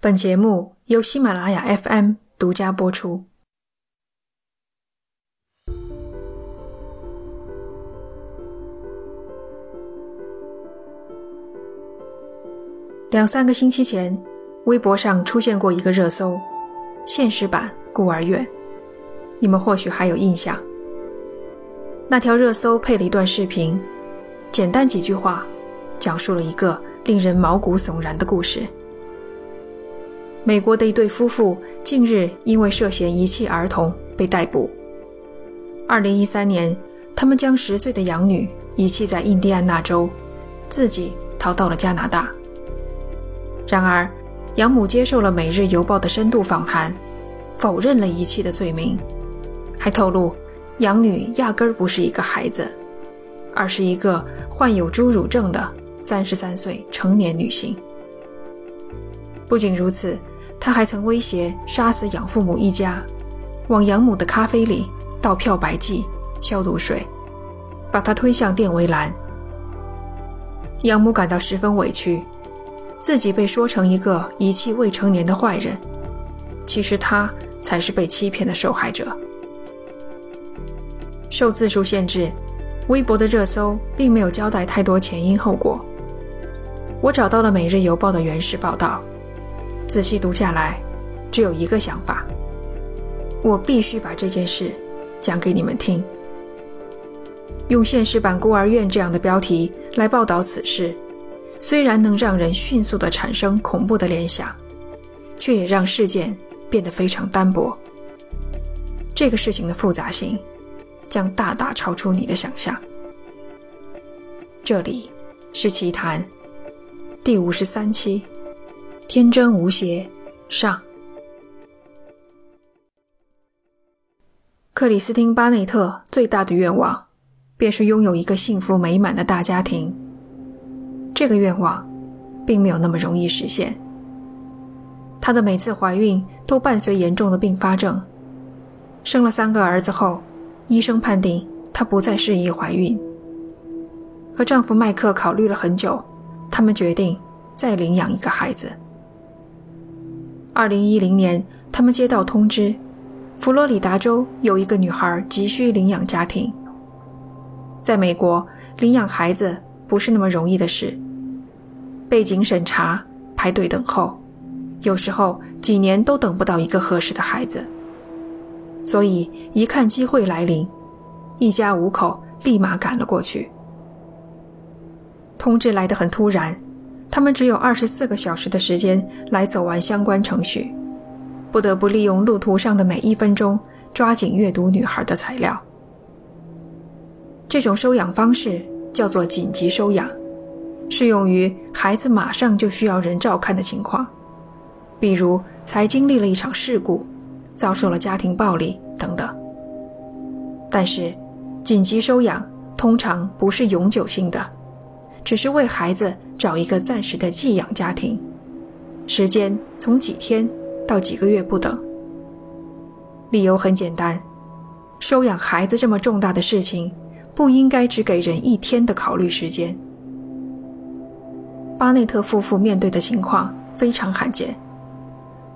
本节目由喜马拉雅 FM 独家播出。两三个星期前，微博上出现过一个热搜：“现实版孤儿院。”你们或许还有印象。那条热搜配了一段视频，简单几句话，讲述了一个令人毛骨悚然的故事。美国的一对夫妇近日因为涉嫌遗弃儿童被逮捕。二零一三年，他们将十岁的养女遗弃在印第安纳州，自己逃到了加拿大。然而，养母接受了《每日邮报》的深度访谈，否认了遗弃的罪名，还透露养女压根儿不是一个孩子，而是一个患有侏儒症的三十三岁成年女性。不仅如此。他还曾威胁杀死养父母一家，往养母的咖啡里倒漂白剂、消毒水，把他推向电围栏。养母感到十分委屈，自己被说成一个遗弃未成年的坏人，其实他才是被欺骗的受害者。受字数限制，微博的热搜并没有交代太多前因后果。我找到了《每日邮报》的原始报道。仔细读下来，只有一个想法：我必须把这件事讲给你们听。用“现实版孤儿院”这样的标题来报道此事，虽然能让人迅速地产生恐怖的联想，却也让事件变得非常单薄。这个事情的复杂性将大大超出你的想象。这里是奇谈第五十三期。天真无邪，上。克里斯汀·巴内特最大的愿望，便是拥有一个幸福美满的大家庭。这个愿望，并没有那么容易实现。她的每次怀孕都伴随严重的并发症。生了三个儿子后，医生判定她不再适宜怀孕。和丈夫麦克考虑了很久，他们决定再领养一个孩子。二零一零年，他们接到通知，佛罗里达州有一个女孩急需领养家庭。在美国，领养孩子不是那么容易的事，背景审查、排队等候，有时候几年都等不到一个合适的孩子。所以，一看机会来临，一家五口立马赶了过去。通知来得很突然。他们只有二十四个小时的时间来走完相关程序，不得不利用路途上的每一分钟抓紧阅读女孩的材料。这种收养方式叫做紧急收养，适用于孩子马上就需要人照看的情况，比如才经历了一场事故，遭受了家庭暴力等等。但是，紧急收养通常不是永久性的，只是为孩子。找一个暂时的寄养家庭，时间从几天到几个月不等。理由很简单，收养孩子这么重大的事情，不应该只给人一天的考虑时间。巴内特夫妇面对的情况非常罕见，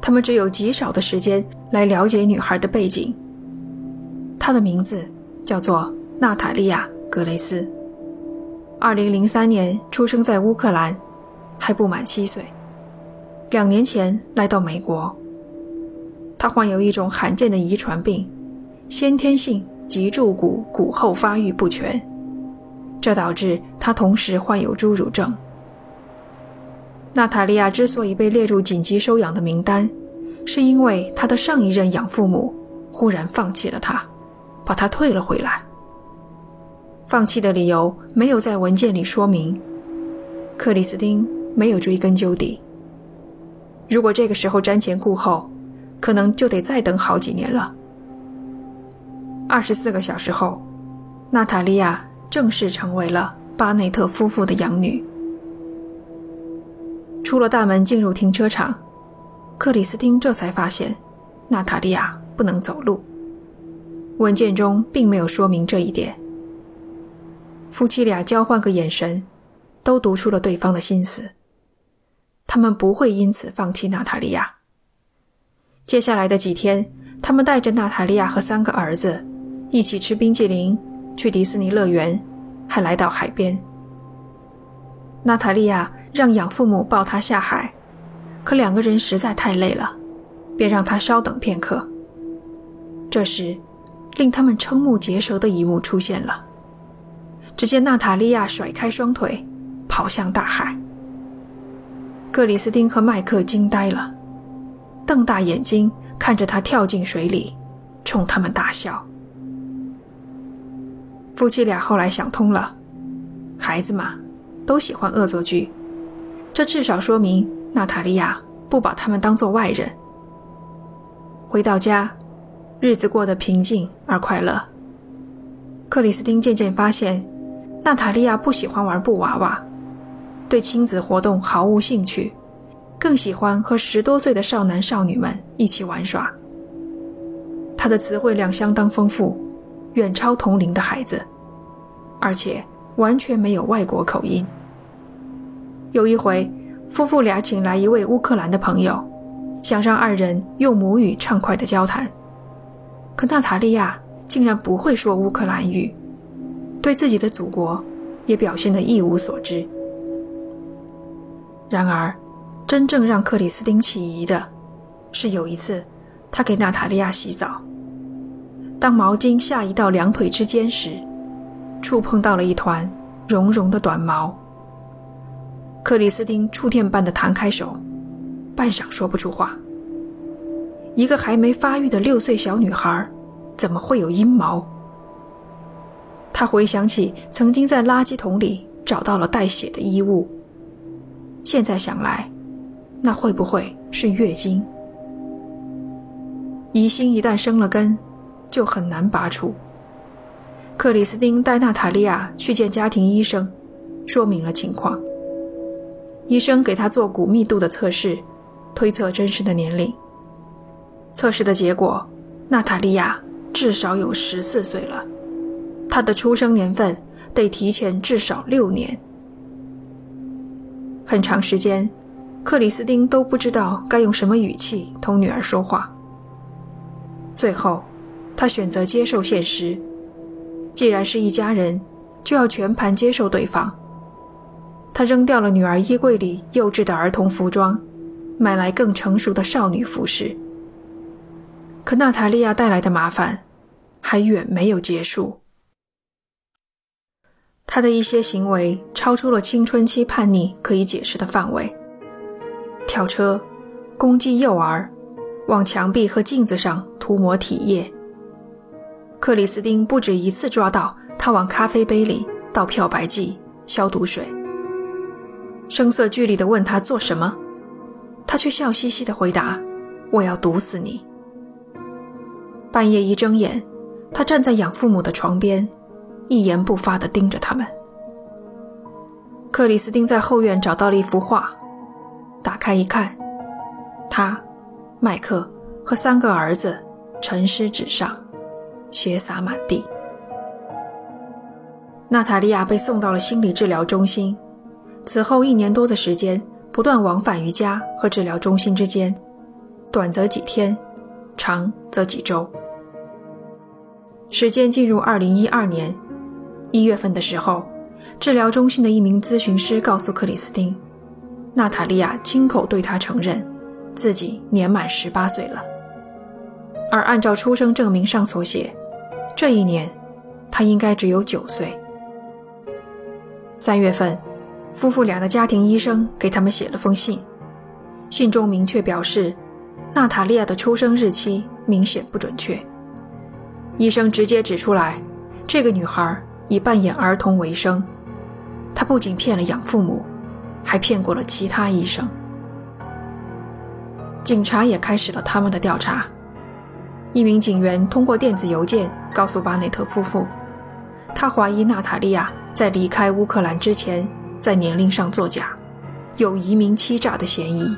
他们只有极少的时间来了解女孩的背景。她的名字叫做娜塔莉亚·格雷斯。二零零三年出生在乌克兰，还不满七岁。两年前来到美国。他患有一种罕见的遗传病，先天性脊柱骨骨后发育不全，这导致他同时患有侏儒症。娜塔莉亚之所以被列入紧急收养的名单，是因为她的上一任养父母忽然放弃了她，把她退了回来。放弃的理由没有在文件里说明，克里斯汀没有追根究底。如果这个时候瞻前顾后，可能就得再等好几年了。二十四个小时后，娜塔莉亚正式成为了巴内特夫妇的养女。出了大门，进入停车场，克里斯汀这才发现，娜塔莉亚不能走路。文件中并没有说明这一点。夫妻俩交换个眼神，都读出了对方的心思。他们不会因此放弃娜塔莉亚。接下来的几天，他们带着娜塔莉亚和三个儿子一起吃冰激凌，去迪士尼乐园，还来到海边。娜塔莉亚让养父母抱她下海，可两个人实在太累了，便让她稍等片刻。这时，令他们瞠目结舌的一幕出现了。只见娜塔莉亚甩开双腿，跑向大海。克里斯汀和麦克惊呆了，瞪大眼睛看着他跳进水里，冲他们大笑。夫妻俩后来想通了，孩子嘛，都喜欢恶作剧，这至少说明娜塔莉亚不把他们当做外人。回到家，日子过得平静而快乐。克里斯汀渐渐发现，娜塔莉亚不喜欢玩布娃娃。对亲子活动毫无兴趣，更喜欢和十多岁的少男少女们一起玩耍。他的词汇量相当丰富，远超同龄的孩子，而且完全没有外国口音。有一回，夫妇俩请来一位乌克兰的朋友，想让二人用母语畅快地交谈，可娜塔莉亚竟然不会说乌克兰语，对自己的祖国也表现得一无所知。然而，真正让克里斯汀起疑的是，有一次，他给娜塔莉亚洗澡，当毛巾下移到两腿之间时，触碰到了一团绒绒的短毛。克里斯汀触电般的弹开手，半晌说不出话。一个还没发育的六岁小女孩，怎么会有阴毛？他回想起曾经在垃圾桶里找到了带血的衣物。现在想来，那会不会是月经？疑心一旦生了根，就很难拔除。克里斯汀带娜塔莉亚去见家庭医生，说明了情况。医生给她做骨密度的测试，推测真实的年龄。测试的结果，娜塔莉亚至少有十四岁了，她的出生年份得提前至少六年。很长时间，克里斯汀都不知道该用什么语气同女儿说话。最后，他选择接受现实。既然是一家人，就要全盘接受对方。他扔掉了女儿衣柜里幼稚的儿童服装，买来更成熟的少女服饰。可娜塔莉亚带来的麻烦还远没有结束。他的一些行为超出了青春期叛逆可以解释的范围：跳车、攻击幼儿、往墙壁和镜子上涂抹体液。克里斯汀不止一次抓到他往咖啡杯里倒漂白剂、消毒水，声色俱厉地问他做什么，他却笑嘻嘻地回答：“我要毒死你。”半夜一睁眼，他站在养父母的床边。一言不发地盯着他们。克里斯汀在后院找到了一幅画，打开一看，他、麦克和三个儿子沉尸纸上，血洒满地。娜塔莉亚被送到了心理治疗中心，此后一年多的时间，不断往返于家和治疗中心之间，短则几天，长则几周。时间进入二零一二年。一月份的时候，治疗中心的一名咨询师告诉克里斯汀，娜塔莉亚亲口对他承认，自己年满十八岁了。而按照出生证明上所写，这一年，他应该只有九岁。三月份，夫妇俩的家庭医生给他们写了封信，信中明确表示，娜塔莉亚的出生日期明显不准确。医生直接指出来，这个女孩。以扮演儿童为生，他不仅骗了养父母，还骗过了其他医生。警察也开始了他们的调查。一名警员通过电子邮件告诉巴内特夫妇，他怀疑娜塔莉亚在离开乌克兰之前在年龄上作假，有移民欺诈的嫌疑。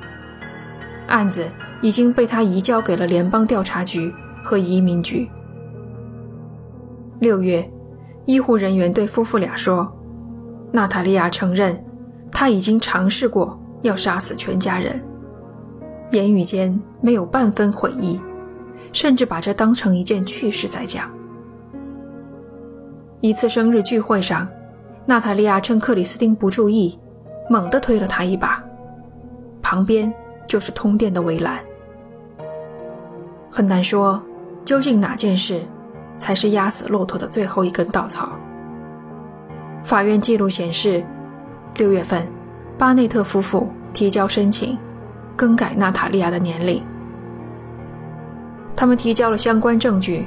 案子已经被他移交给了联邦调查局和移民局。六月。医护人员对夫妇俩说：“娜塔莉亚承认，她已经尝试过要杀死全家人，言语间没有半分悔意，甚至把这当成一件趣事在讲。一次生日聚会上，娜塔莉亚趁克里斯汀不注意，猛地推了他一把，旁边就是通电的围栏。很难说，究竟哪件事才是压死骆驼的最后一根稻草。法院记录显示，六月份，巴内特夫妇提交申请，更改娜塔莉亚的年龄。他们提交了相关证据，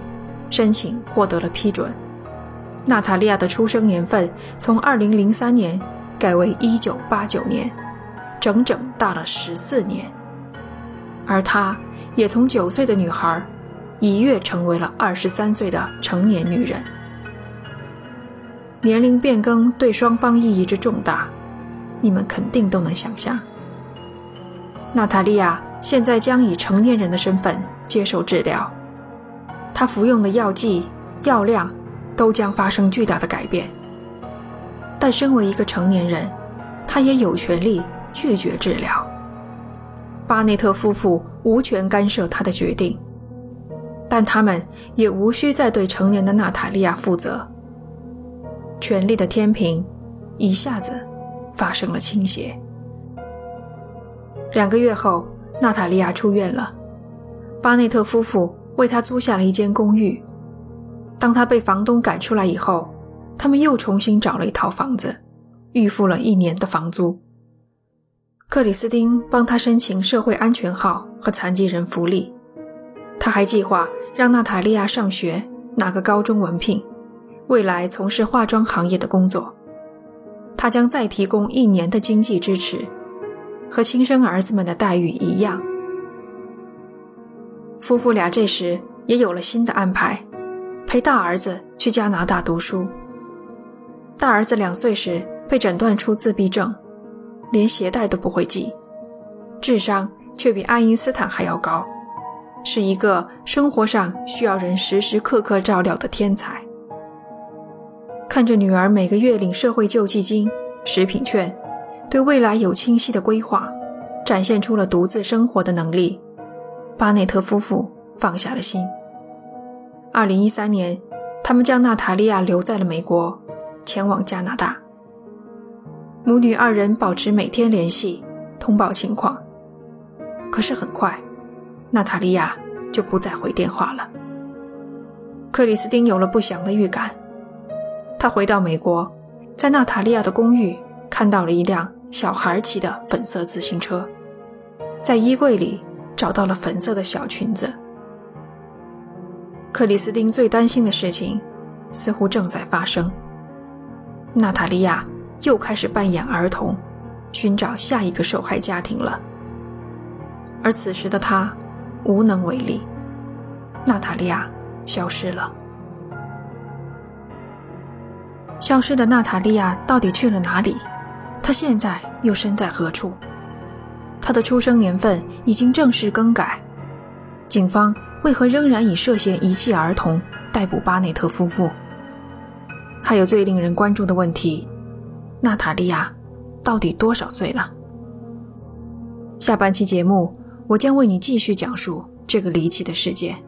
申请获得了批准。娜塔莉亚的出生年份从2003年改为1989年，整整大了十四年。而她。也从九岁的女孩一跃成为了二十三岁的成年女人。年龄变更对双方意义之重大，你们肯定都能想象。娜塔莉亚现在将以成年人的身份接受治疗，她服用的药剂、药量都将发生巨大的改变。但身为一个成年人，她也有权利拒绝治疗。巴内特夫妇无权干涉他的决定，但他们也无需再对成年的娜塔莉亚负责。权力的天平一下子发生了倾斜。两个月后，娜塔莉亚出院了，巴内特夫妇为她租下了一间公寓。当她被房东赶出来以后，他们又重新找了一套房子，预付了一年的房租。克里斯汀帮他申请社会安全号和残疾人福利，他还计划让娜塔莉亚上学，拿个高中文凭，未来从事化妆行业的工作。他将再提供一年的经济支持，和亲生儿子们的待遇一样。夫妇俩这时也有了新的安排，陪大儿子去加拿大读书。大儿子两岁时被诊断出自闭症。连鞋带都不会系，智商却比爱因斯坦还要高，是一个生活上需要人时时刻刻照料的天才。看着女儿每个月领社会救济金、食品券，对未来有清晰的规划，展现出了独自生活的能力，巴内特夫妇放下了心。二零一三年，他们将娜塔莉亚留在了美国，前往加拿大。母女二人保持每天联系，通报情况。可是很快，娜塔莉亚就不再回电话了。克里斯汀有了不祥的预感。他回到美国，在娜塔莉亚的公寓看到了一辆小孩骑的粉色自行车，在衣柜里找到了粉色的小裙子。克里斯汀最担心的事情，似乎正在发生。娜塔莉亚。又开始扮演儿童，寻找下一个受害家庭了。而此时的他无能为力，娜塔莉亚消失了。消失的娜塔莉亚到底去了哪里？她现在又身在何处？她的出生年份已经正式更改，警方为何仍然以涉嫌遗弃儿童逮捕巴内特夫妇？还有最令人关注的问题。娜塔莉亚到底多少岁了？下半期节目，我将为你继续讲述这个离奇的事件。